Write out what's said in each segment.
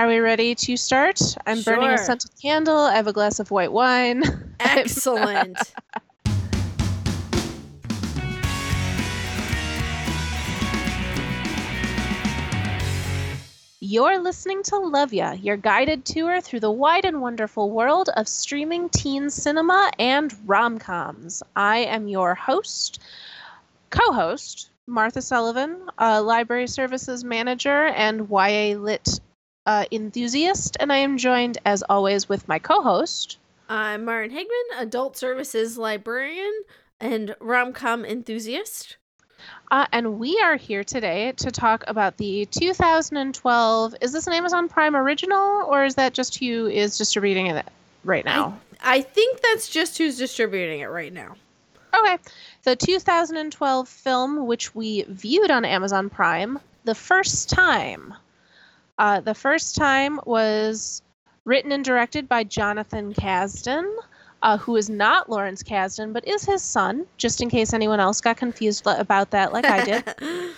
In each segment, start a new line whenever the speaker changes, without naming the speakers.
Are we ready to start? I'm burning a scented candle. I have a glass of white wine.
Excellent.
You're listening to Love Ya, your guided tour through the wide and wonderful world of streaming teen cinema and rom coms. I am your host, co host, Martha Sullivan, a library services manager and YA lit uh, enthusiast, and I am joined, as always, with my co host.
I'm Martin Higman, adult services librarian and rom com enthusiast.
Uh, and we are here today to talk about the 2012. Is this an Amazon Prime original, or is that just who is distributing it right now?
I think that's just who's distributing it right now.
Okay. The 2012 film, which we viewed on Amazon Prime the first time. Uh, the first time was written and directed by Jonathan Kasdan, uh, who is not Lawrence Kasdan, but is his son, just in case anyone else got confused about that, like I did.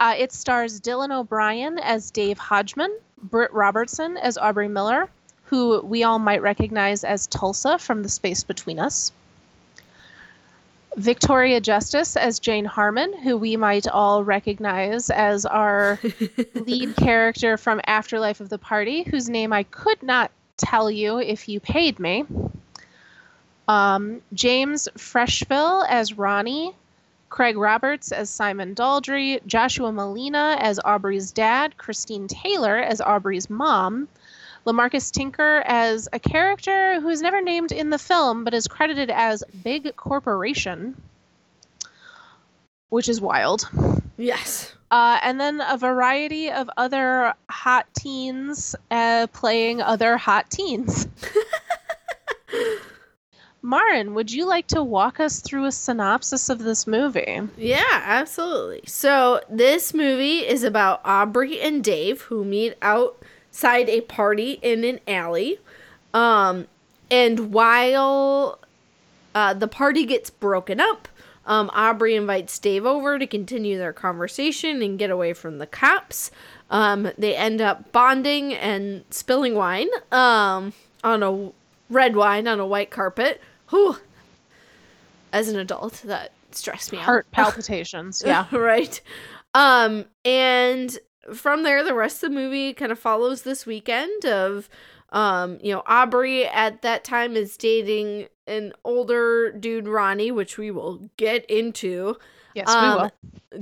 Uh, it stars Dylan O'Brien as Dave Hodgman, Britt Robertson as Aubrey Miller, who we all might recognize as Tulsa from The Space Between Us. Victoria Justice as Jane Harmon, who we might all recognize as our lead character from Afterlife of the Party, whose name I could not tell you if you paid me. Um, James Frecheville as Ronnie, Craig Roberts as Simon Daldry, Joshua Malina as Aubrey's dad, Christine Taylor as Aubrey's mom, Lamarcus Tinker as a character who is never named in the film but is credited as Big Corporation, which is wild.
yes.
Uh, and then a variety of other hot teens uh, playing other hot teens. Marin, would you like to walk us through a synopsis of this movie?
Yeah, absolutely. So, this movie is about Aubrey and Dave who meet outside a party in an alley. Um, and while uh, the party gets broken up, um, Aubrey invites Dave over to continue their conversation and get away from the cops. Um, they end up bonding and spilling wine um, on a red wine on a white carpet. Whew. As an adult, that stressed me out.
Heart palpitations. Yeah.
right. Um, and from there, the rest of the movie kind of follows this weekend of, um, you know, Aubrey at that time is dating an older dude, Ronnie, which we will get into.
Yes, we
Um,
will.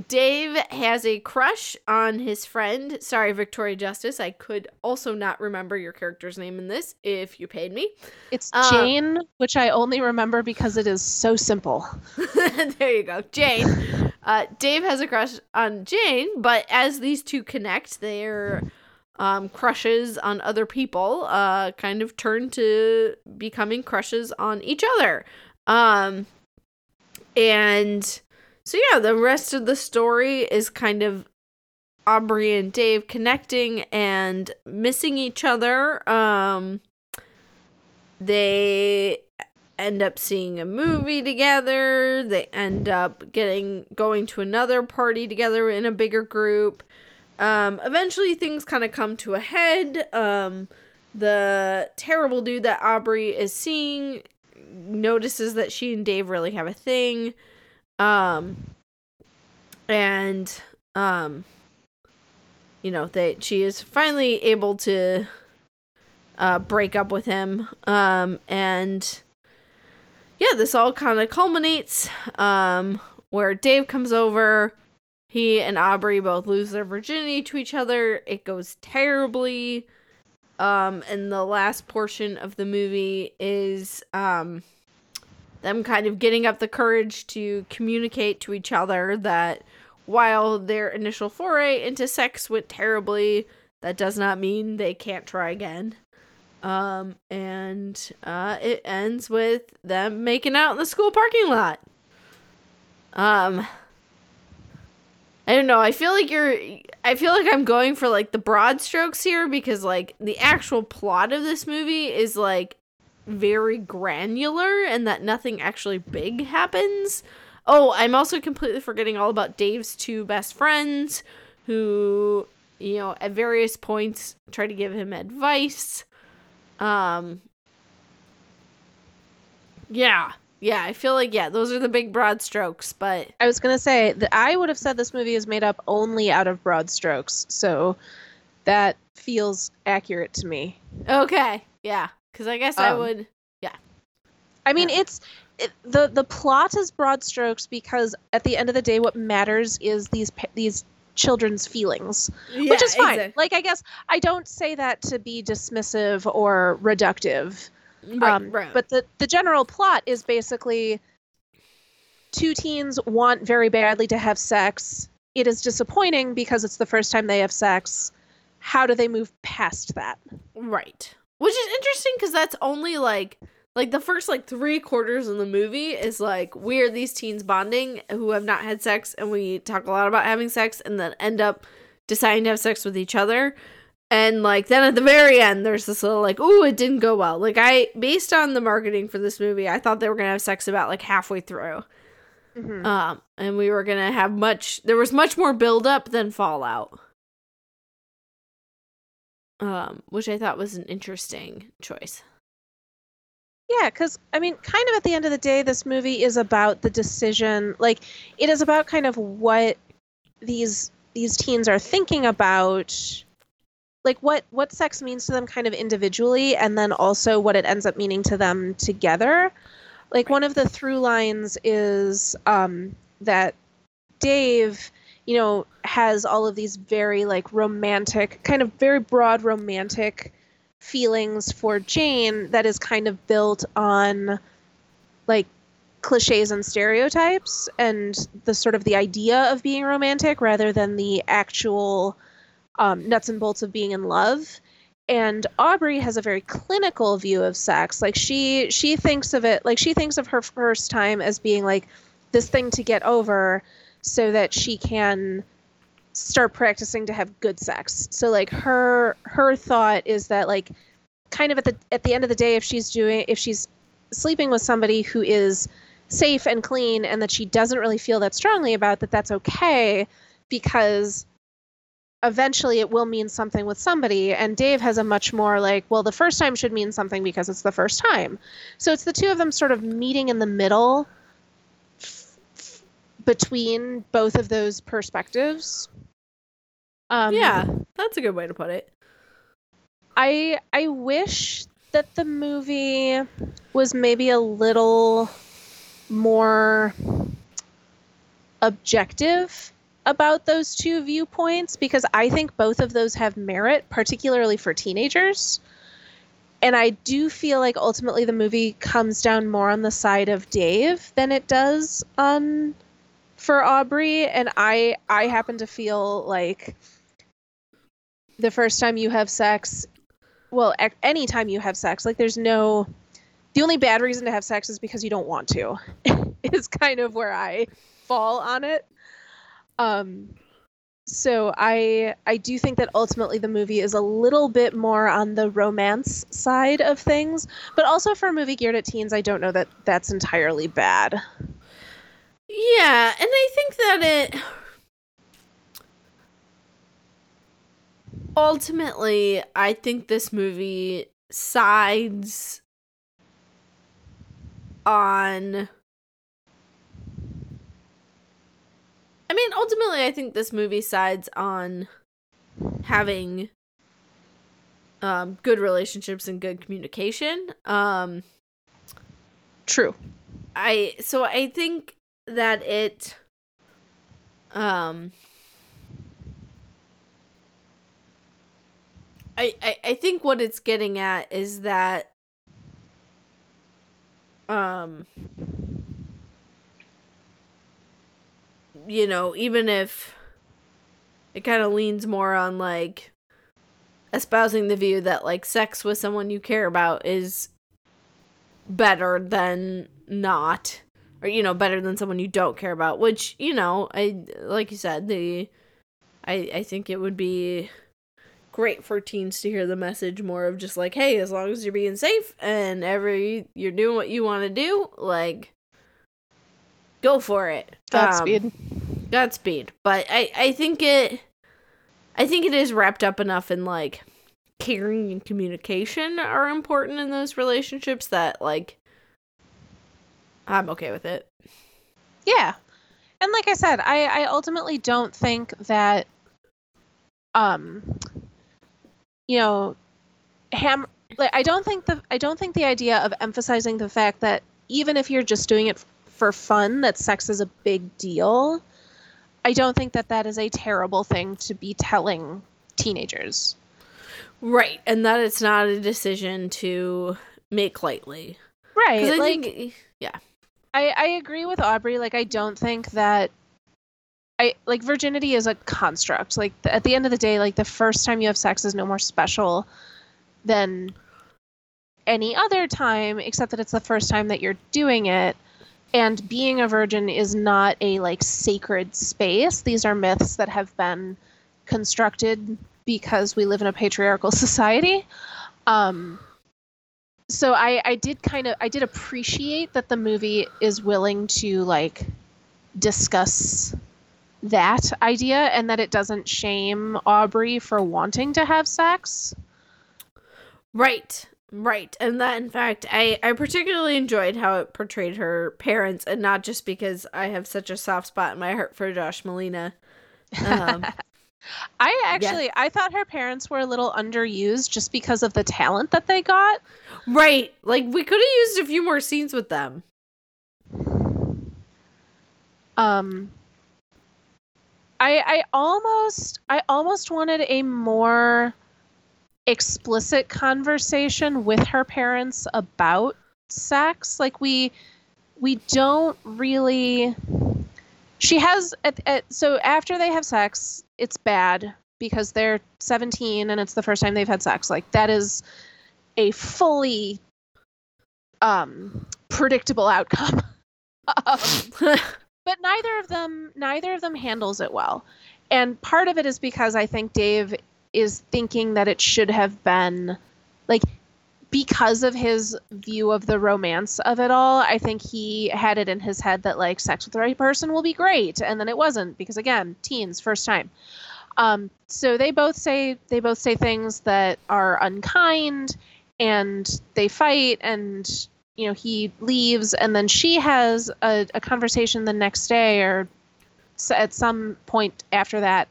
Dave has a crush on his friend. Sorry, Victoria Justice. I could also not remember your character's name in this if you paid me.
It's
uh,
Jane, which I only remember because it is so simple.
there you go. Jane. Uh, Dave has a crush on Jane, but as these two connect, their um, crushes on other people uh, kind of turn to becoming crushes on each other. Um, and so, yeah, the rest of the story is kind of Aubrey and Dave connecting and missing each other. Um, they end up seeing a movie together. They end up getting going to another party together in a bigger group. Um, eventually, things kind of come to a head. Um, the terrible dude that Aubrey is seeing notices that she and Dave really have a thing. Um, and um, you know, they she is finally able to uh, break up with him. Um, and yeah, this all kind of culminates um, where Dave comes over. He and Aubrey both lose their virginity to each other. It goes terribly. Um, and the last portion of the movie is um, them kind of getting up the courage to communicate to each other that while their initial foray into sex went terribly, that does not mean they can't try again. Um, and uh, it ends with them making out in the school parking lot. Um, I don't know. I feel like you're. I feel like I'm going for like the broad strokes here because like the actual plot of this movie is like very granular and that nothing actually big happens. Oh, I'm also completely forgetting all about Dave's two best friends who you know, at various points try to give him advice. Um Yeah. Yeah, I feel like yeah, those are the big broad strokes, but
I was gonna say that I would have said this movie is made up only out of broad strokes, so that feels accurate to me.
okay. Yeah, cuz I guess I would yeah.
I mean, it's it, the the plot is broad strokes because at the end of the day, what matters is these these children's feelings,
yeah,
which is fine.
exact-
Like, I guess I don't say that to be dismissive or reductive.
Right,
um,
right.
But the the general plot is basically two teens want very badly to have sex. It is disappointing because it's the first time they have sex. How do they move past that?
Right. Which is interesting because that's only like like the first like three quarters of the movie is like we are these teens bonding who have not had sex and we talk a lot about having sex and then end up deciding to have sex with each other. And like then at the very end there's this little like, oh it didn't go well. Like I based on the marketing for this movie, I thought they were gonna have sex about like halfway through.
Mhm.
Um and we were gonna have much there was much more build up than fallout. Um, which I thought was an interesting choice.
Yeah, because I mean, kind of at the end of the day, this movie is about the decision. Like, it is about kind of what these these teens are thinking about, like what what sex means to them, kind of individually, and then also what it ends up meaning to them together. Like one of the through lines is um, that Dave, you know, has all of these very like romantic, kind of very broad romantic feelings for Jane that is kind of built on like cliches and stereotypes and the sort of the idea of being romantic rather than the actual um, nuts and bolts of being in love. And aubrey has a very clinical view of sex. Like she she thinks of it like she thinks of her first time as being like this thing to get over so that she can start practicing to have good sex. So like her her thought is that like kind of at the at the end of the day if she's doing if she's sleeping with somebody who is safe and clean and that she doesn't really feel that strongly about that that's okay because eventually it will mean something with somebody and Dave has a much more like well the first time should mean something because it's the first time. So it's the two of them sort of meeting in the middle between both of those perspectives. Um,
yeah, that's a good way to put it.
I I wish that the movie was maybe a little more objective about those two viewpoints because I think both of those have merit, particularly for teenagers. And I do feel like ultimately the movie comes down more on the side of Dave than it does on for Aubrey and I I happen to feel like the first time you have sex well ac- any time you have sex like there's no the only bad reason to have sex is because you don't want to is kind of where i fall on it. Um so i i do think that ultimately the movie is a little bit more on the romance side of things but also for a movie geared at teens i don't know that that's entirely bad
Yeah, and I think that it ultimately I think this movie sides on I mean, ultimately I think this movie sides on having um good relationships and good communication. Um
true
I so I think that it um I, I I think what it's getting at is that um you know, even if it kind of leans more on like espousing the view that like sex with someone you care about is better than not or you know better than someone you don't care about which you know i like you said the i i think it would be great for teens to hear the message more of just like hey as long as you're being safe and every you're doing what you want to do like go for it Um,
godspeed
Godspeed. But I I think it I think it is wrapped up enough in like caring and communication are important in those relationships that like I'm okay with it.
Yeah. And like I said, I, I ultimately don't think that um you know ham like I don't think the I don't think the idea of emphasizing the fact that even if you're just doing it for fun that sex is a big deal I don't think that that is a terrible thing to be telling teenagers.
Right, and that it's not a decision to make lightly.
Right. Like
think, yeah.
I, I agree with Aubrey. Like, I don't think that I like virginity is a construct. Like, at the end of the day, like the first time you have sex is no more special than any other time, except that it's the first time that you're doing it. And being a virgin is not a like sacred space. These are myths that have been constructed because we live in a patriarchal society. Um, so I, I did kind of I did appreciate that the movie is willing to like discuss that idea and that it doesn't shame Aubrey for wanting to have sex.
Right. Right. And that in fact I I particularly enjoyed how it portrayed her parents and not just because I have such a soft spot in my heart for Josh Malina. Um,
I actually I thought her parents were a little underused just because of the talent that they got.
right. Like we could have used a few more scenes with them.
Um I I almost I almost wanted a more explicit conversation with her parents about sex. Like we we don't really she has at, at, so after they have sex, it's bad because they're 17 and it's the first time they've had sex. Like that is a fully um predictable outcome. um, but neither of them neither of them handles it well and part of it is because i think dave is thinking that it should have been like because of his view of the romance of it all i think he had it in his head that like sex with the right person will be great. And then it wasn't because again teens first time. Um, so they both say they both say things that are unkind and they fight and you know he leaves. And then she has a, a conversation the next day or at some point after that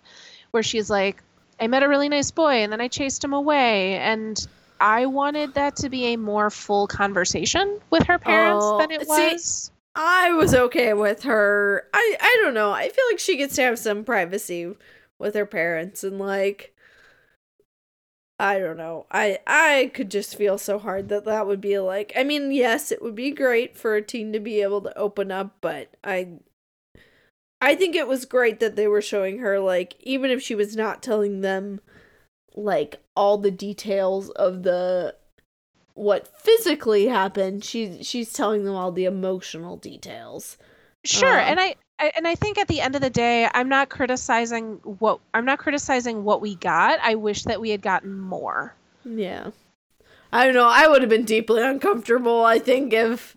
where she's like i met a really nice boy and then i chased him away. And i wanted that to be a more full conversation with her parents
Oh,
than it
see-
was
I was okay with her. I I don't know. I feel like she gets to have some privacy with her parents and like I don't know. I I could just feel so hard that that would be like I mean, yes, it would be great for a teen to be able to open up, but I I think it was great that they were showing her like even if she was not telling them like all the details of the what physically happened, she she's telling them all the emotional details.
Sure,
Uh,
and I, I and I think at the end of the day, I'm not criticizing what I'm not criticizing what we got. I wish that we had gotten more.
Yeah. I don't know. I would have been deeply uncomfortable, I think, if.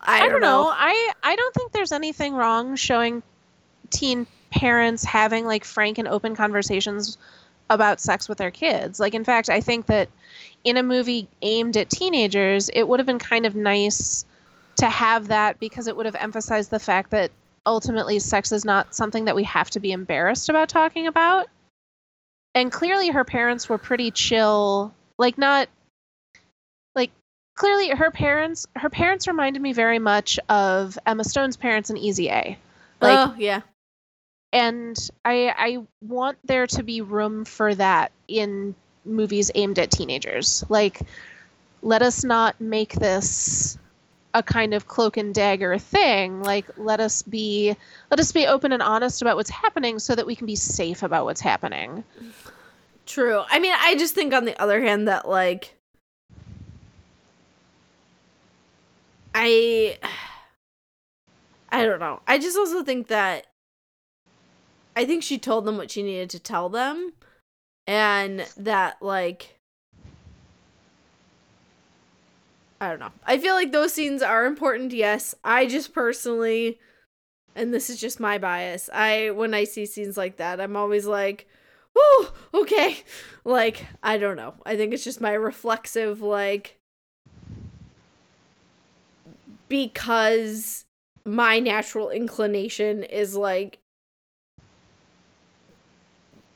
I,
I don't know. I I don't think there's anything wrong showing teen parents having like frank and open conversations about sex with their kids. Like in fact, I think that in a movie aimed at teenagers, it would have been kind of nice to have that because it would have emphasized the fact that ultimately sex is not something that we have to be embarrassed about talking about. And clearly her parents were pretty chill, like not like clearly her parents her parents reminded me very much of Emma Stone's parents in Easy A. Like
oh, yeah.
And I I want there to be room for that in movies aimed at teenagers. Like let us not make this a kind of cloak and dagger thing. Like let us be let us be open and honest about what's happening so that we can be safe about what's happening.
True. I mean, I just think on the other hand that, like. I. I don't know. I just also think that. I think she told them what she needed to tell them. And that, like. I don't know. I feel like those scenes are important, yes. I just personally and this is just my bias. I when I see scenes like that, I'm always like, "Oh, okay." Like, I don't know. I think it's just my reflexive like because my natural inclination is like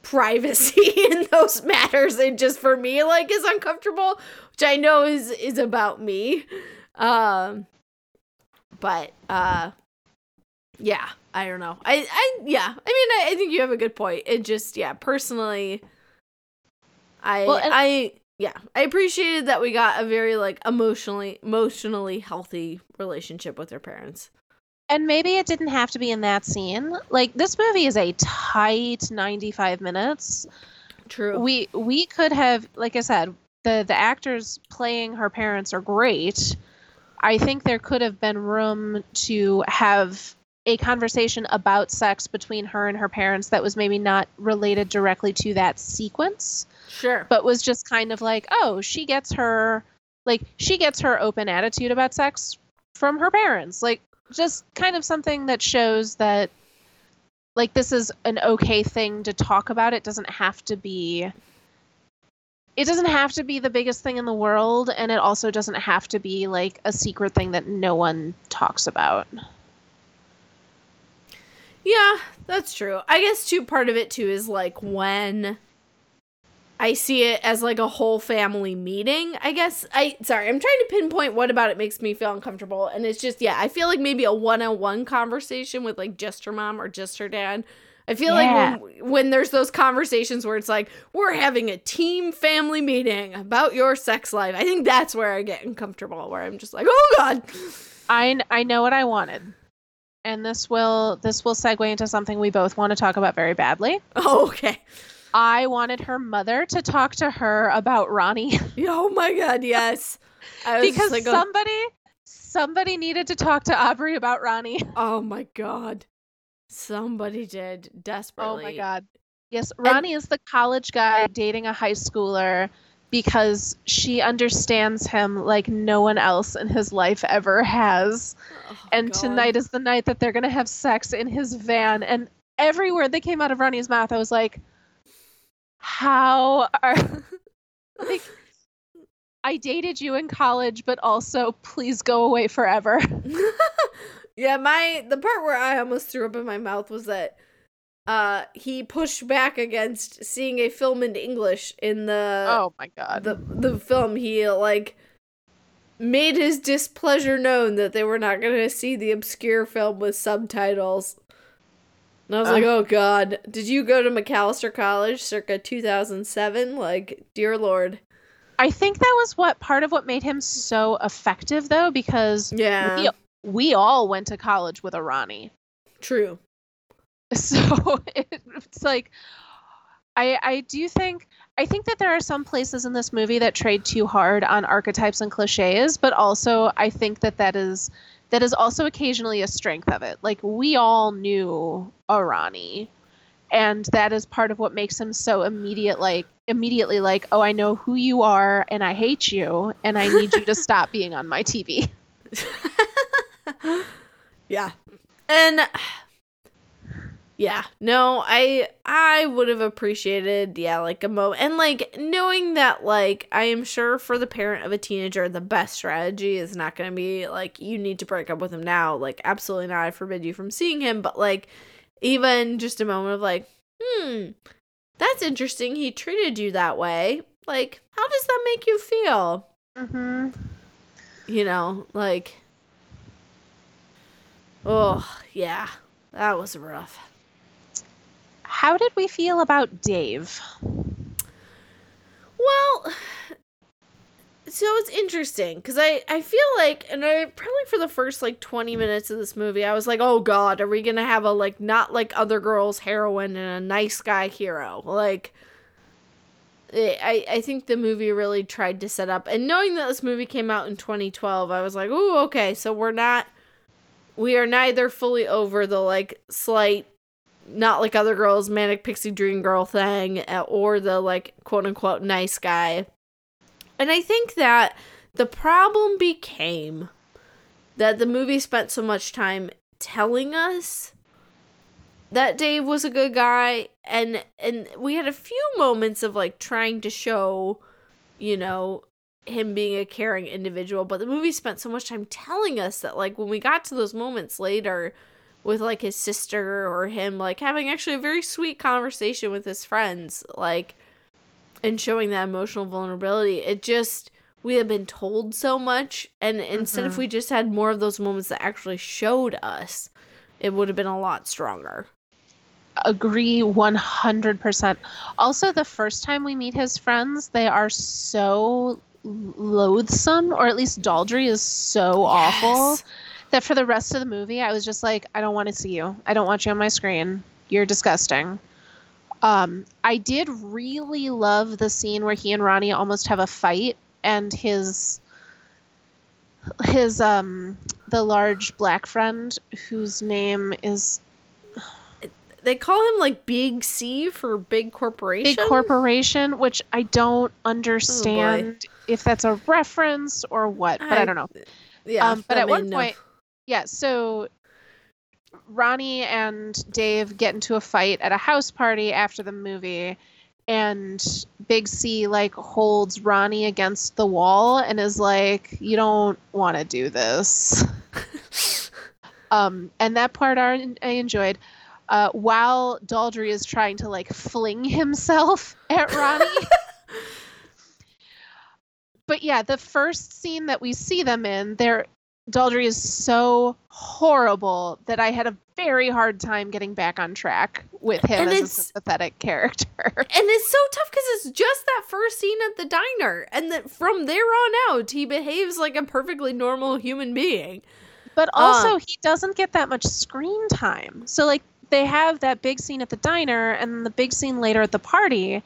privacy in those matters and just for me like is uncomfortable which i know is is about me. Um but uh yeah i don't know. I i yeah i mean i, I think you have a good point. It just yeah personally i
Well, and-
i yeah i appreciated that we got a very like emotionally emotionally healthy relationship with their parents
And maybe it didn't have to be in that scene. Like this movie is a tight 95 minutes.
true
We we could have like I said, the the actors playing her parents are great. I think there could have been room to have a conversation about sex between her and her parents that was maybe not related directly to that sequence,
sure
but was just kind of like, oh, she gets her like she gets her open attitude about sex from her parents. Like just kind of something that shows that like this is an okay thing to talk about. It doesn't have to be it doesn't have to be the biggest thing in the world and it also doesn't have to be like a secret thing that no one talks about.
Yeah, that's true. I guess too part of it too is like when I see it as like a whole family meeting. I guess I sorry, I'm trying to pinpoint what about it makes me feel uncomfortable and it's just yeah, I feel like maybe a one-on-one conversation with like just her mom or just her dad. I feel
Yeah.
like when, when there's those conversations where it's like we're having a team family meeting about your sex life. I think that's where I get uncomfortable where I'm just like, "Oh god."
I I know what I wanted. And this will this will segue into something we both want to talk about very badly.
Oh, okay.
I wanted her mother to talk to her about Ronnie
Oh my god, yes. I was
because
like, oh-
somebody somebody needed to talk to Aubrey about Ronnie.
Oh my god. Somebody did desperately.
Oh my god. Yes, Ronnie is the college guy dating a high schooler because she understands him like no one else in his life ever has.
Oh,
And
God.
tonight is the night that they're going to have sex in his van and every word that came out of Ronnie's mouth I was like how are like I dated you in college but also please go away forever.
yeah, my the part where I almost threw up in my mouth was that uh he pushed back against seeing a film in English in the
oh my god.
the the film he like made his displeasure known that they were not going to see the obscure film with subtitles. And I was like, "Oh god, did you go to Macalester College circa 2007? Like, dear lord."
I think that was what part of what made him so effective though because
Yeah.
we, we all went to college with a Ronnie.
True.
So it, it's like I I do think I think that there are some places in this movie that trade too hard on archetypes and cliches, but also I think that that is that is also occasionally a strength of it. Like we all knew a Ronnie, and that is part of what makes him so immediate like immediately like, "Oh, I know who you are and I hate you and I need you to stop being on my TV."
yeah. And yeah, no, I I would have appreciated yeah, like a moment and like knowing that like I am sure for the parent of a teenager the best strategy is not going to be like you need to break up with him now. Like absolutely not. I forbid you from seeing him, but like even just a moment of like, "Hmm, that's interesting. He treated you that way." Like, how does that make you feel?
mm-hmm.
you know, like Oh, yeah. That was rough.
How did we feel about Dave?
Well, so it's interesting because I, I feel like, and I probably for the first like 20 minutes of this movie, I was like, oh god, are we gonna have a like not like other girls heroine and a nice guy hero? Like, I, I think the movie really tried to set up, and knowing that this movie came out in 2012, I was like, oh, okay, so we're not, we are neither fully over the like slight not like other girls manic pixie dream girl thing uh, or the like quote unquote nice guy. And i think that the problem became that the movie spent so much time telling us that Dave was a good guy and and we had a few moments of like trying to show you know him being a caring individual but the movie spent so much time telling us that like when we got to those moments later with like his sister or him like having actually a very sweet conversation with his friends like and showing that emotional vulnerability it just we have been told so much and instead if
Mhm.
we just had more of those moments that actually showed us it would have been a lot stronger
agree 100%. Also, the first time we meet his friends, they are so loathsome, or at least Daldry is so awful
Yes.
That for the rest of the movie, I was just like, I don't want to see you. I don't want you on my screen. You're disgusting. Um, I did really love the scene where he and Ronnie almost have a fight, and his his um the large black friend whose name is
they call him like big c for big corporation
big corporation, which I don't understand if that's a reference or what, but I,
I-
don't know.
yeah
um, but at one
no-
point, yeah, so Ronnie and Dave get into a fight at a house party after the movie, and Big C like holds Ronnie against the wall and is like, "You don't want to do this." Um, and that part I, I enjoyed. Uh, while Daldry is trying to like fling himself at Ronnie. but yeah, the first scene that we see them in, there Daldry is so horrible that I had a very hard time getting back on track with him
And
as a sympathetic character.
and it's so tough because it's just that first scene at the diner and that from there on out he behaves like a perfectly normal human being
But also,
Um,
he doesn't get that much screen time. So, like, they have that big scene at the diner and the big scene later at the party.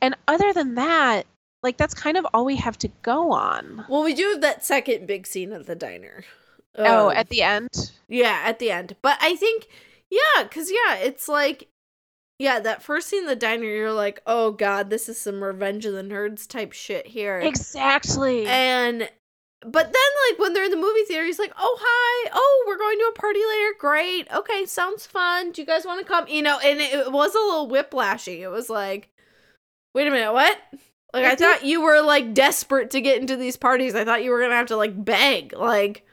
And other than that, like, that's kind of all we have to go on.
well we do have that second big scene at the diner
oh,
Um,
at the end?
Yeah, at the end. But I think, yeah, because, yeah, it's like, yeah, that first scene in the diner, you're like, oh, God, this is some Revenge of the Nerds type shit here.
Exactly.
And, but then, like, when they're in the movie theater, he's like, oh, hi. Oh, we're going to a party later. Great. Okay, sounds fun. Do you guys want to come? You know, and it, it was a little whiplashy. It was like, wait a minute, what? Like,
It
I thought you were, like, desperate to get into these parties. I thought you were going to have to, like, beg. Like,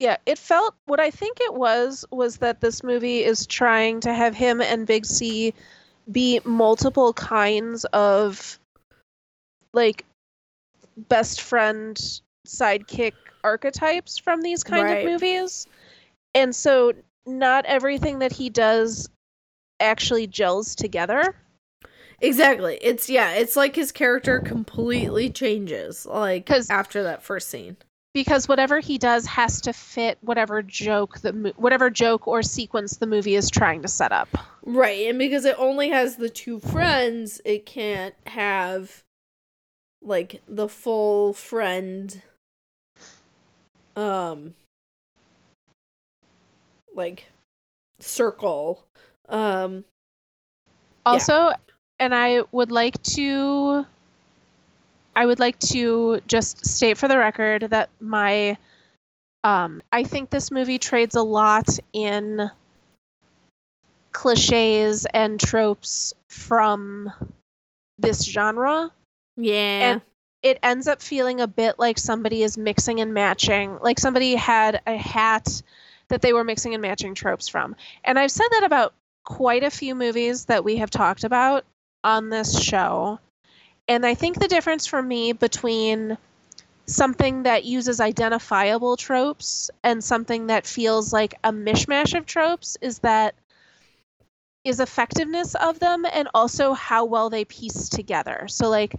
Yeah, it felt what I think it was was that this movie is trying to have him and Big C be multiple kinds of like best friend sidekick archetypes from these kind
Right.
of movies. And so not everything that he does actually gels together.
Exactly. It's yeah, it's like his character completely changes like after that first scene.
because whatever he does has to fit whatever joke the whatever joke or sequence the movie is trying to set up.
Right, and because it only has the two friends, it can't have like the full friend um like circle. Um
Also, and I would like to I would like to just state for the record that my um I think this movie trades a lot in cliches and tropes from this genre.
yeah.
And it ends up feeling a bit like somebody is mixing and matching. Like somebody had a hat that they were mixing and matching tropes from. And I've said that about quite a few movies that we have talked about on this show. And I think the difference for me between something that uses identifiable tropes and something that feels like a mishmash of tropes is that is effectiveness of them and also how well they piece together. So like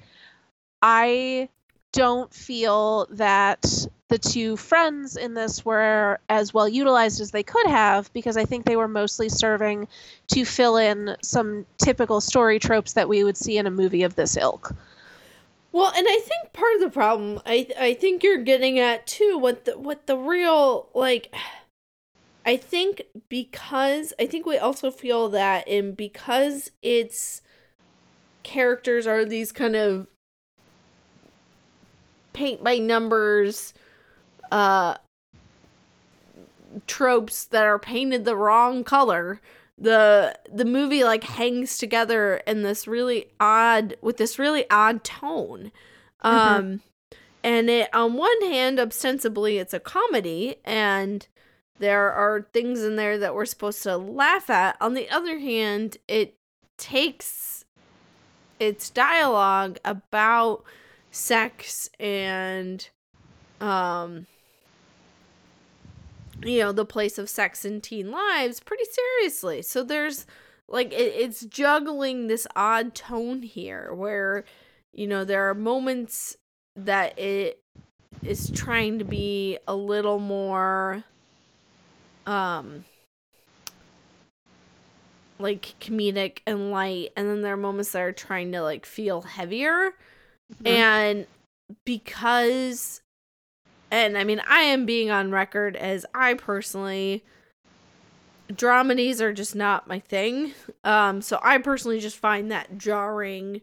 I don't feel that the two friends in this were as well utilized as they could have because I think they were mostly serving to fill in some typical story tropes that we would see in a movie of this ilk.
Well, and I think part of the problem, I I think you're getting at too, what the what the real like. I think because I think we also feel that, and because its characters are these kind of paint by numbers, uh, tropes that are painted the wrong color the the movie like hangs together in this really odd with this really odd tone um mm-hmm. and it on one hand ostensibly it's a comedy and there are things in there that we're supposed to laugh at on the other hand it takes its dialogue about sex and um you know the place of sex in teen lives pretty seriously so there's like it, it's juggling this odd tone here where you know there are moments that it is trying to be a little more um like comedic and light and then there are moments that are trying to like feel heavier mm-hmm. and because and I mean, I am being on record as I personally dramedies are just not my thing. Um, so I personally just find that jarring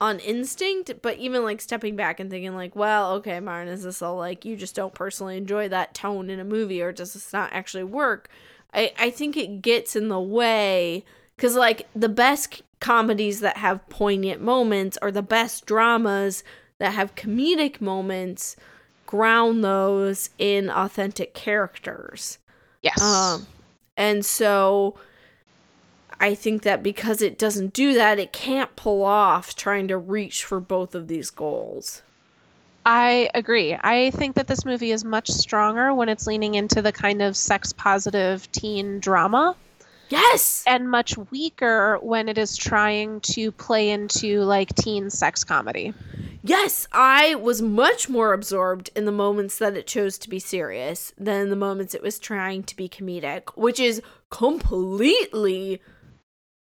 on instinct, but even like stepping back and thinking like, well, okay, Martin, is this all like you just don't personally enjoy that tone in a movie or does this not actually work? I, I think it gets in the way because like the best comedies that have poignant moments or the best dramas that have comedic moments ground those in authentic characters.
Yes. Um,
and so I think that because it doesn't do that, it can't pull off trying to reach for both of these goals.
I agree. I think that this movie is much stronger when it's leaning into the kind of sex positive teen drama.
Yes.
And much weaker when it is trying to play into like teen sex comedy
yes, I was much more absorbed in the moments that it chose to be serious than the moments it was trying to be comedic, which is completely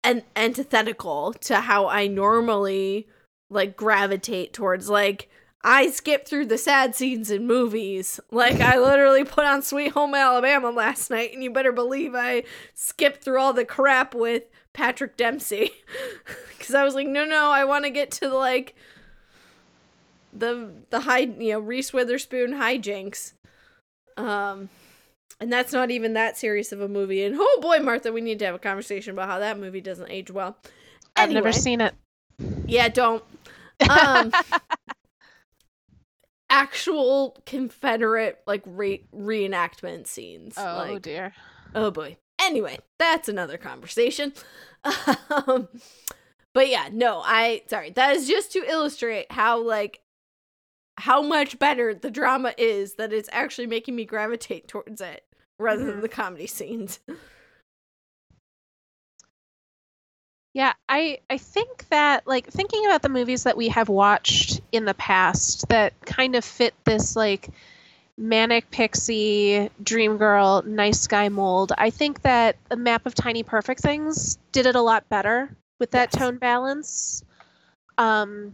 an antithetical to how I normally like gravitate towards like I skip through the sad scenes in movies. Like I literally put on Sweet Home Alabama last night and you better believe I skipped through all the crap with Patrick Dempsey. Cuz I was like, "No, no, I want to get to like the the high you know Reese Witherspoon hijinks. Um, and that's not even that serious of a movie. And oh boy, Martha, we need to have a conversation about how that movie doesn't age well.
I've never seen it.
Yeah, don't. Um, actual Confederate like re- reenactment scenes.
Oh
like,
dear.
Oh boy. Anyway, that's another conversation. Um, but yeah, no, I sorry. That is just to illustrate how like how much better the drama is that it's actually making me gravitate towards it rather mm-hmm. than the comedy scenes.
Yeah, I I think that like thinking about the movies that we have watched in the past that kind of fit this like manic pixie dream girl nice guy mold. I think that the map of tiny perfect things did it a lot better with that yes. tone balance. Um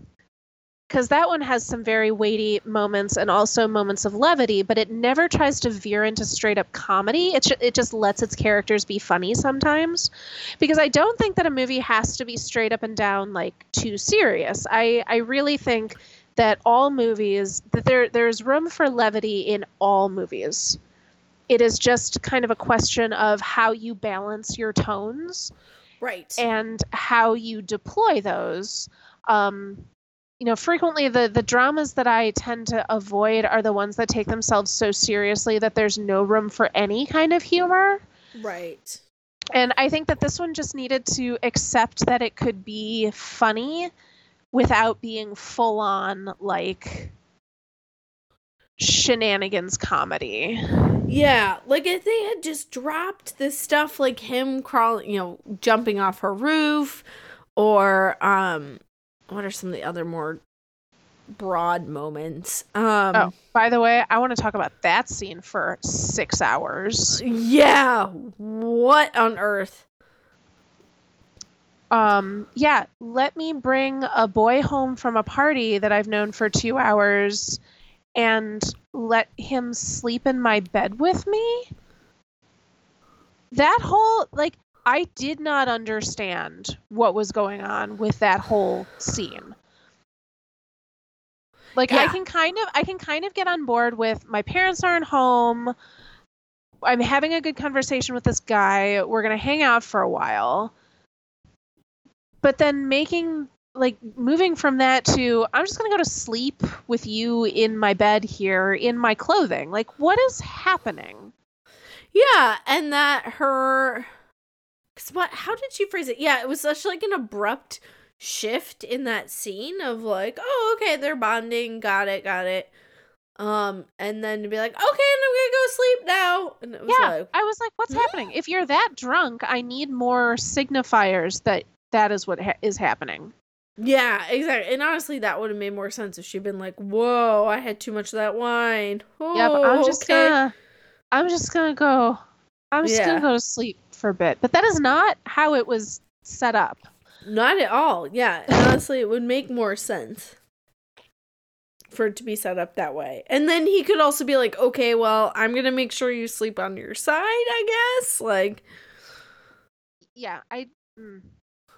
because that one has some very weighty moments and also moments of levity, but it never tries to veer into straight up comedy. It, sh- it just lets its characters be funny sometimes. Because I don't think that a movie has to be straight up and down like too serious. I, I really think that all movies that there there's room for levity in all movies. It is just kind of a question of how you balance your tones.
Right.
And how you deploy those. Um, you know frequently the the dramas that i tend to avoid are the ones that take themselves so seriously that there's no room for any kind of humor.
Right.
And i think that this one just needed to accept that it could be funny without being full on like shenanigans comedy.
Yeah like if they had just dropped this stuff like him crawling you know jumping off her roof or um what are some of the other more broad moments? Um, oh,
by the way, I want to talk about that scene for six hours.
Yeah, what on earth?
Um, yeah, let me bring a boy home from a party that I've known for two hours and let him sleep in my bed with me. That whole, like, I did not understand what was going on with that whole scene. Like yeah. I can kind of I can kind of get on board with my parents aren't home. I'm having a good conversation with this guy. We're going to hang out for a while. But then making like moving from that to I'm just going to go to sleep with you in my bed here in my clothing. Like what is happening?
Yeah, and that her cuz what how did she phrase it? Yeah, it was such like an abrupt shift in that scene of like, oh, okay, they're bonding, got it, got it. Um, and then to be like, okay, and I'm gonna go sleep now. And it was
yeah,
like,
I was like, what's happening? If you're that drunk, I need more signifiers that that is what ha- is happening.
yeah, exactly. And honestly, that would have made more sense if she'd been like, whoa, I had too much of that wine. Oh,
yep, I'm just
okay.
gonna, I'm just gonna go, I'm just
Yeah.
gonna go to sleep for a bit. But that is not how it was set up.
Not at all. Yeah. Honestly, it would make more sense for it to be set up that way. And then he could also be like, okay, well, I'm going to make sure you sleep on your side, I guess. Like,
Yeah, I mm,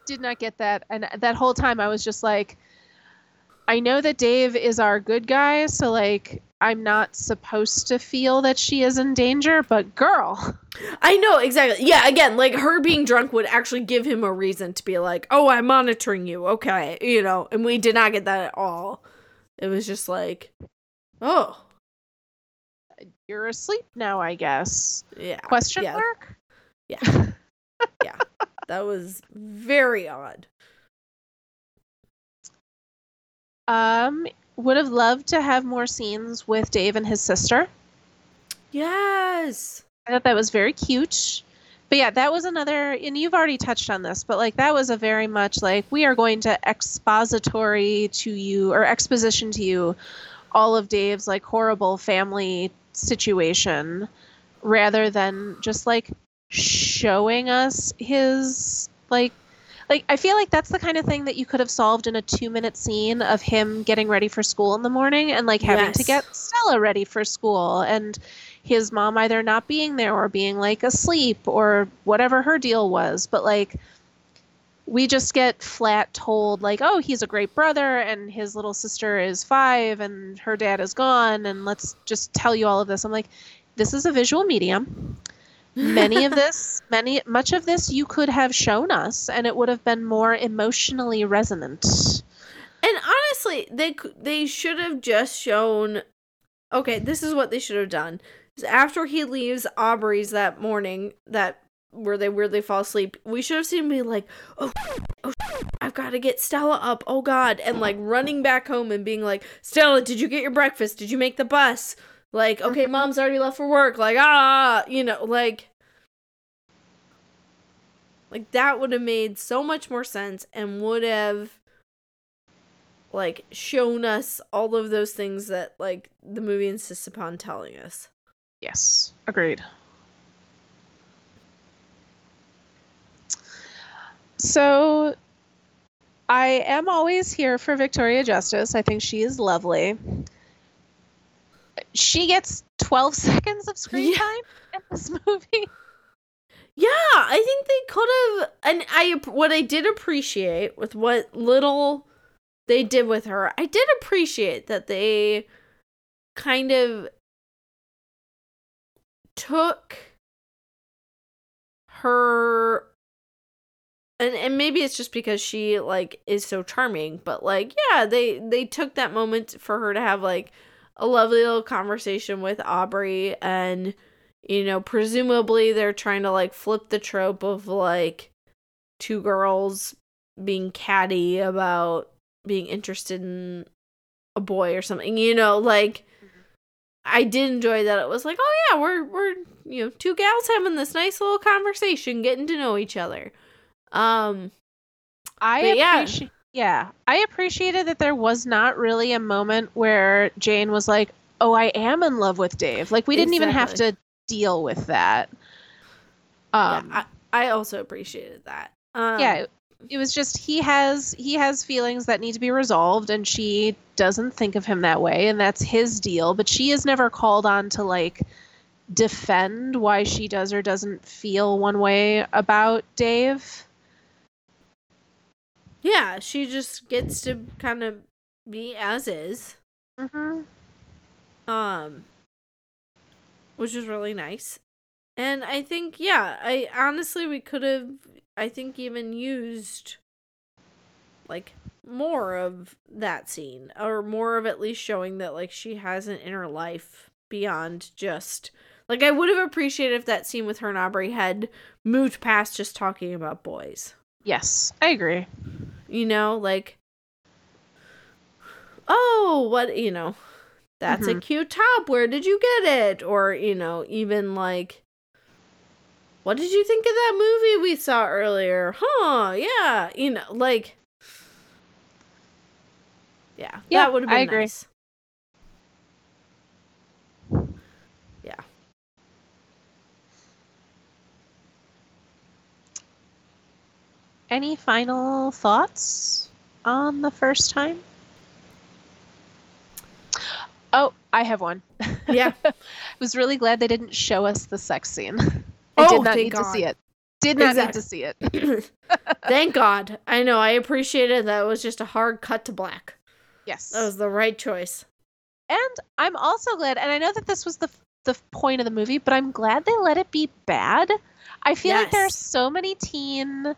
did not get that, and that whole time I was just like, I know that Dave is our good guy, so like. I'm not supposed to feel that she is in danger, but girl,
I know exactly. Yeah. Again, like her being drunk would actually give him a reason to be like, oh, I'm monitoring you. Okay. You know, and we did not get that at all. It was just like, oh,
you're asleep now, I guess.
yeah.
Question
yeah.
mark?
Yeah. yeah. That was very odd.
Um, would have loved to have more scenes with Dave and his sister.
Yes.
I thought that was very cute. But yeah, that was another, and you've already touched on this, but like that was a very much like we are going to expository to you or exposition to you all of Dave's like horrible family situation rather than just like showing us his like like I feel like that's the kind of thing that you could have solved in a 2-minute scene of him getting ready for school in the morning and like having to get Stella ready for school and his mom either not being there or being like asleep or whatever her deal was. But like we just get flat told like oh he's a great brother and his little sister is 5 and her dad is gone and let's just tell you all of this. I'm like this is a visual medium many of this many much of this you could have shown us and it would have been more emotionally resonant
And honestly, they they should have just shown. Okay, this is what they should have done. After he leaves Aubrey's that morning, that where they weirdly fall asleep, we should have seen him be like, "Oh, oh, I've got to get Stella up. Oh God!" and like running back home and being like, "Stella, did you get your breakfast? Did you make the bus?" Like, okay, mom's already left for work. Like, ah, you know, like. Like that would have made so much more sense and would have like shown us all of those things that like the movie insists upon telling us.
yes agreed so i am always here for victoria justice i think she is lovely she gets 12 seconds of screen
Yeah.
time in this movie
Yeah, I think they could have and I what I did appreciate with what little they did with her. I did appreciate that they kind of took her and and maybe it's just because she like is so charming, but like yeah, they they took that moment for her to have like a lovely little conversation with Aubrey and you know, presumably they're trying to like flip the trope of like two girls being catty about being interested in a boy or something, you know, like I did enjoy that it was like, oh yeah, we're we're you know, two gals having this nice little conversation, getting to know each other. Um
I
But yeah.
Yeah, I appreciated that there was not really a moment where Jane was like, "Oh, I am in love with Dave." Like we didn't even have to deal with that. Um
yeah, I, I also appreciated that. Um
yeah, it, it was just he has he has feelings that need to be resolved and she doesn't think of him that way and that's his deal, but she is never called on to like defend why she does or doesn't feel one way about Dave.
Yeah, she just gets to kind of be as is.
Mhm.
Um which is really nice. And I think, yeah, I honestly, we could have, I think, even used like more of that scene or more of at least showing that like she has an inner life beyond just like I would have appreciated if that scene with her and Aubrey had moved past just talking about boys.
Yes, I agree.
You know, like oh, what, you know, that's a
Mhm.
cute top. Where did you get it? Or, you know, even like what did you think of that movie we saw earlier? Huh, yeah. You know, like Yeah,
Yeah,
that would have been
I agree.
nice. Yeah.
Any final thoughts on the first time? Oh, I have one.
Yeah.
I was really glad they didn't show us the sex scene. I
Oh,
did not
thank
need to see
God.
it. Did not
Exactly.
need to see it.
Thank God. I know. I appreciated that it was just a hard cut to black.
Yes.
That was the right choice.
And I'm also glad, and I know that this was the the point of the movie, but I'm glad they let it be bad. I feel like there are so many teen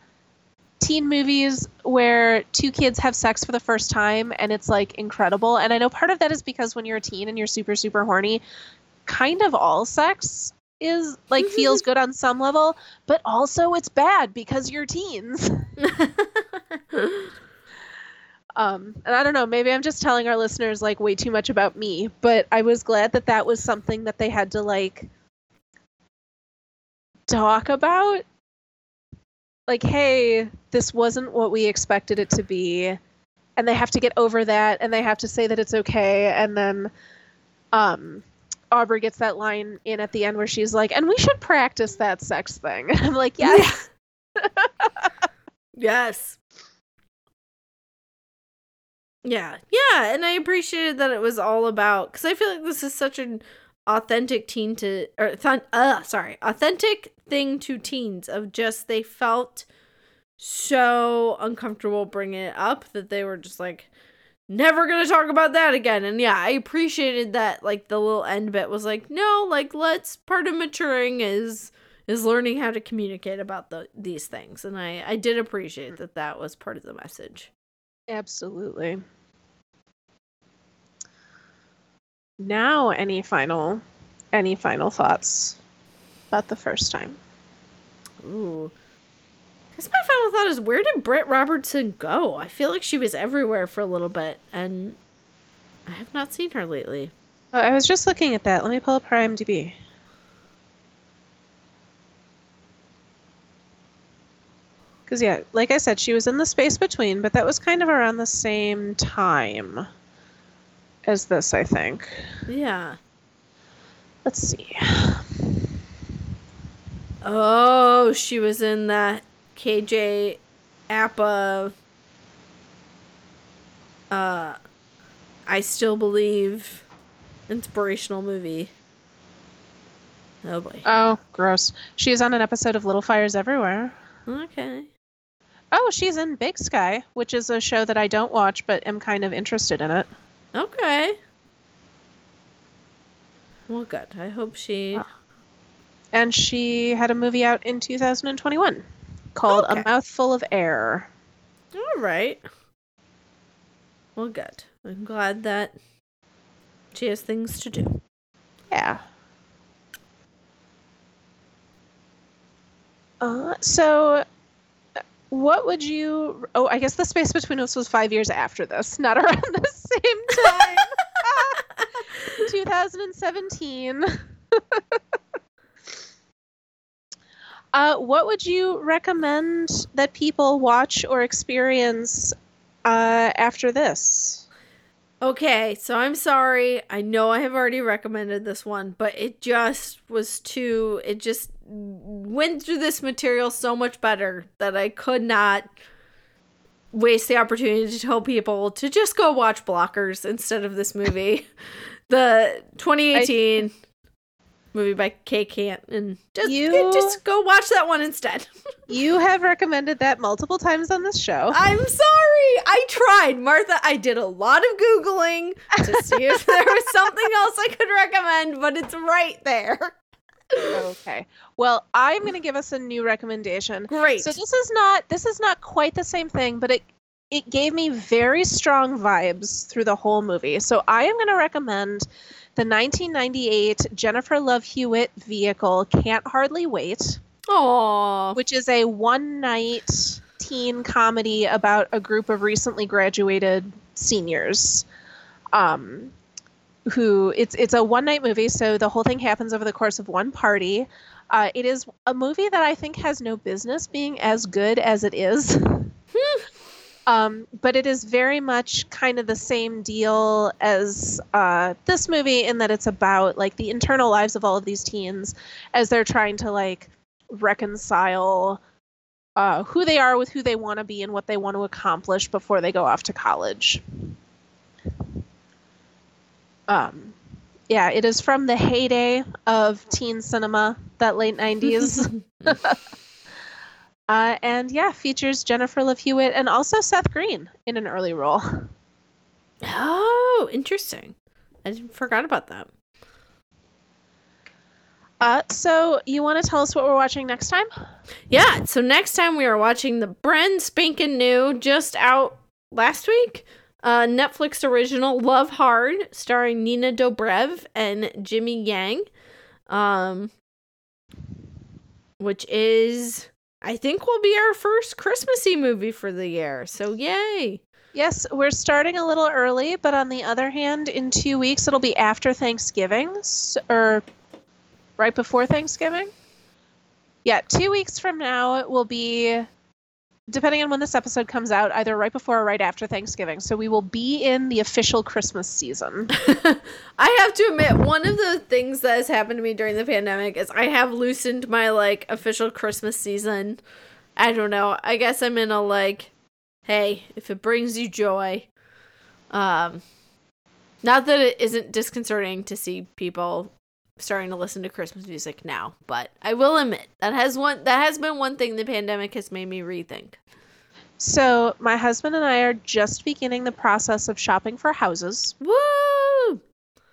teen movies where two kids have sex for the first time and it's like incredible. And I know part of that is because when you're a teen and you're super super horny, kind of all sex is like feels good on some level, but also it's bad because you're teens. Um, and I don't know, maybe I'm just telling our listeners like way too much about me, but I was glad that that was something that they had to like talk about. Like, hey, this wasn't what we expected it to be. And they have to get over that and they have to say that it's okay. And then um, Aubrey gets that line in at the end where she's like, and we should practice that sex thing. And I'm like, yes.
yes. Yeah. Yeah, and I appreciated that it was all about cuz I feel like this is such an authentic teen to or th- uh sorry, authentic thing to teens of just they felt so uncomfortable bringing it up that they were just like never gonna talk about that again. And yeah i appreciated that like the little end bit was like no like let's part of maturing is is learning how to communicate about the, these things. And i i did appreciate that that was part of the message.
Absolutely. Now, any final, any final thoughts about the first time?
ooh because my final thought is where did britt robertson go i feel like she was everywhere for a little bit and i have not seen her lately
Oh, I was just looking at that. Let me pull up her IMDb. Because yeah, like I said, she was in the space between, but that was kind of around the same time as this, I think.
yeah
Let's see.
Oh, she was in that KJ Apa uh I still believe inspirational movie. Oh boy.
Oh, gross. She was on an episode of Little Fires Everywhere.
Okay.
Oh, she's in Big Sky, which is a show that I don't watch, but am kind of interested in it.
Okay. Well, good. I hope she.
Ah. And she had a movie out in 2021 called
Okay.
A Mouthful of Air.
All right. Well, good. I'm glad that she has things to do.
Yeah. Uh, so, uh, what would you? Oh, I guess the space between us was five years after this, not around the same time. 2017. uh, what would you recommend that people watch or experience uh, after this?
Okay, so I'm sorry. I know I have already recommended this one, but it just was too. It just went through this material so much better that I could not waste the opportunity to tell people to just go watch Blockers instead of this movie. the 2018 movie by Kay Kant and just
You-
just go watch that one instead.
You have recommended that multiple times on this show.
I'm sorry. I tried, Martha. I did a lot of Googling to see if there was something else I could recommend, but it's right there.
Okay. Well, I'm going to give us a new recommendation.
Great.
So this is not this is not quite the same thing, but it it gave me very strong vibes through the whole movie. So I am going to recommend the 1998 Jennifer Love Hewitt vehicle Can't Hardly Wait,
Aww.
which is a one night teen comedy about a group of recently graduated seniors. Um, who it's it's a one night movie, so the whole thing happens over the course of one party. Uh, it is a movie that I think has no business being as good as it is. Um, but it is very much kind of the same deal as uh, this movie in that it's about like the internal lives of all of these teens as they're trying to like reconcile uh, who they are with who they want to be and what they want to accomplish before they go off to college. Um, yeah, it is from the heyday of teen cinema, that late 90s. Uh, and yeah, features Jennifer Love Hewitt and also Seth Green in an early role.
oh, interesting. I forgot about that.
Uh, so you want to tell us what we're watching next time?
Yeah, so next time we are watching the brand spanking new, just out last week, uh, Netflix original Love Hard, starring Nina Dobrev and Jimmy Yang, um, which is I think will be our first Christmassy movie for the year. So yay!
Yes, we're starting a little early, but on the other hand, in two weeks it'll be after Thanksgiving or right before Thanksgiving. Yeah, two weeks from now it will be, depending on when this episode comes out, either right before or right after Thanksgiving. So we will be in the official Christmas season.
I have to admit, one of the things that has happened to me during the pandemic is I have loosened my like official Christmas season. I don't know. I guess I'm in a like, hey, if it brings you joy. Um, not that it isn't disconcerting to see people starting to listen to Christmas music now, but I will admit that has one that has been one thing the pandemic has made me rethink.
So my husband and I are just beginning the process of shopping for houses.
Woo!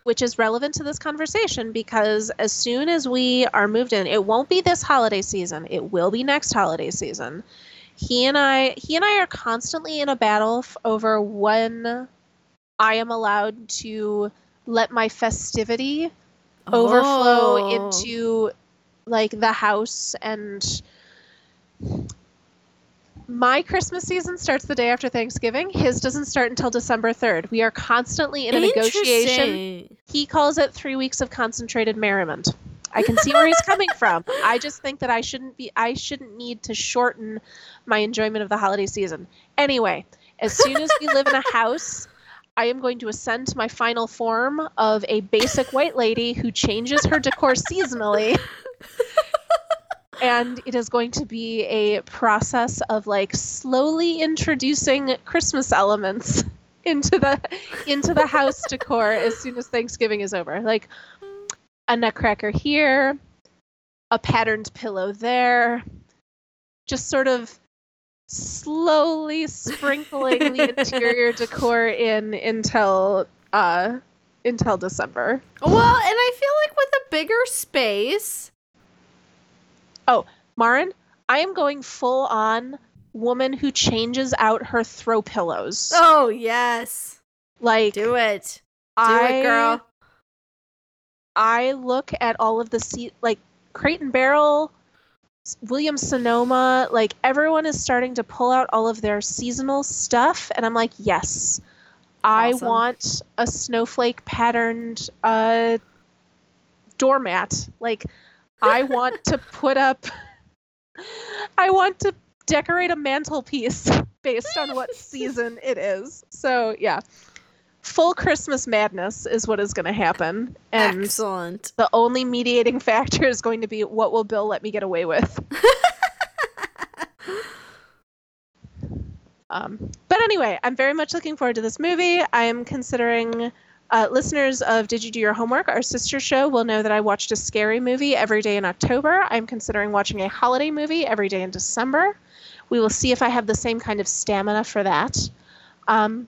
which is relevant to this conversation because as soon as we are moved in, it won't be this holiday season. It will be next holiday season. He and I, he and I are constantly in a battle f- over when I am allowed to let my festivity overflow
Oh.
into like the house and my Christmas season starts the day after Thanksgiving. His doesn't start until December 3rd. We are constantly in a negotiation he calls it three weeks of concentrated merriment. I can see where he's coming from. I just think that I shouldn't be I shouldn't need to shorten my enjoyment of the holiday season. Anyway, as soon as we live in a house, I am going to ascend to my final form of a basic white lady who changes her decor seasonally. and it is going to be a process of like slowly introducing Christmas elements into the into the house decor as soon as Thanksgiving is over. Like a nutcracker here, a patterned pillow there, just sort of slowly sprinkling the interior decor in until uh until December.
Well, and I feel like with a bigger space.
Oh, Marin, I am going full on woman who changes out her throw pillows.
Oh yes,
like
do it, do
I,
it, girl.
I look at all of the seat like Crate and Barrel, Williams Sonoma, like everyone is starting to pull out all of their seasonal stuff, and I'm like, yes, I
Awesome.
want a snowflake patterned uh, doormat. Like, I want to put up, I want to decorate a mantelpiece based on what season it is. So yeah. Full Christmas madness is what is going to happen. And
Excellent.
the only mediating factor is going to be what will Bill let me get away with. um, but anyway, I'm very much looking forward to this movie. I am considering. Uh, listeners of Did You Do Your Homework, our sister show, will know that I watched a scary movie every day in October. I'm considering watching a holiday movie every day in December. We will see if I have the same kind of stamina for that. Um,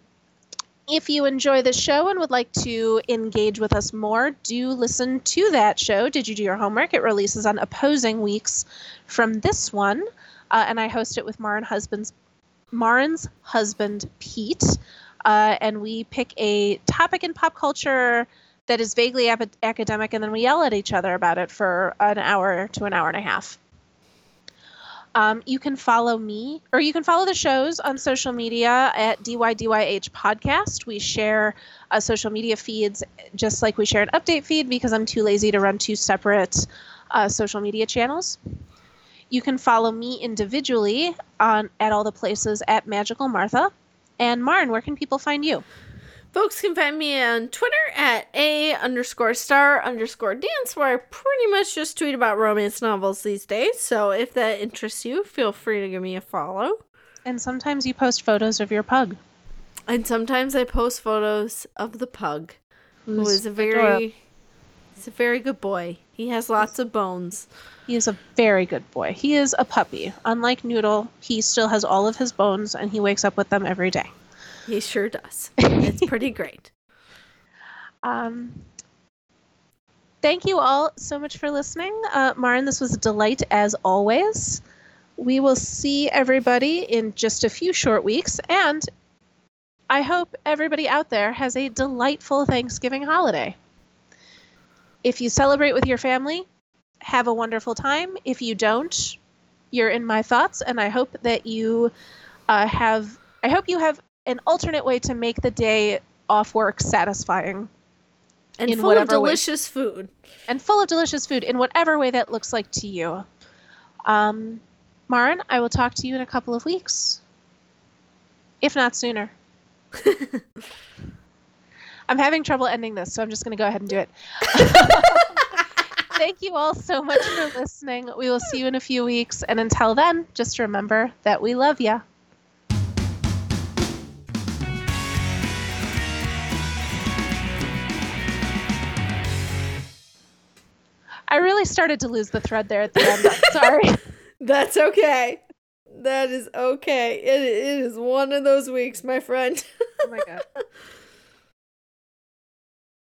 If you enjoy the show and would like to engage with us more, do listen to that show. Did you do your homework? It releases on opposing weeks from this one, uh, and I host it with Marin husband's Marin's husband Pete, uh, and we pick a topic in pop culture that is vaguely ap- academic, and then we yell at each other about it for an hour to an hour and a half. Um, you can follow me, or you can follow the shows on social media at DYDYH Podcast. We share uh, social media feeds just like we share an update feed because I'm too lazy to run two separate uh, social media channels. You can follow me individually on at all the places at Magical Martha. And Marin, where can people find you?
Folks can find me on Twitter at a underscore star underscore dance, where I pretty much just tweet about romance novels these days. So if that interests you, feel free to give me a follow.
And sometimes you post photos of your pug.
And sometimes I post photos of the pug, who
Who's
a very, he's a very good boy. He has lots of bones.
He is a very good boy. He is a puppy. Unlike Noodle, he still has all of his bones and he wakes up with them every day.
He sure does. It's pretty great.
Um, thank you all so much for listening. Uh, Marin, this was a delight as always. We will see everybody in just a few short weeks, and I hope everybody out there has a delightful Thanksgiving holiday. If you celebrate with your family, have a wonderful time. If you don't, you're in my thoughts, and I hope that you uh, have. I hope you have an alternate way to make the day off work satisfying
And
In
full of
whatever way.
delicious food.
and full of delicious food in whatever way that looks like to you. Um, Marin, I will talk to you in a couple of weeks, if not sooner. I'm having trouble ending this, so I'm just going to go ahead and do it. Thank you all so much for listening. We will see you in a few weeks. And until then, just remember that we love ya. I really started to lose the thread there at the end. I'm sorry.
That's okay. That is okay. It, it is one of those weeks, my friend.
oh my god.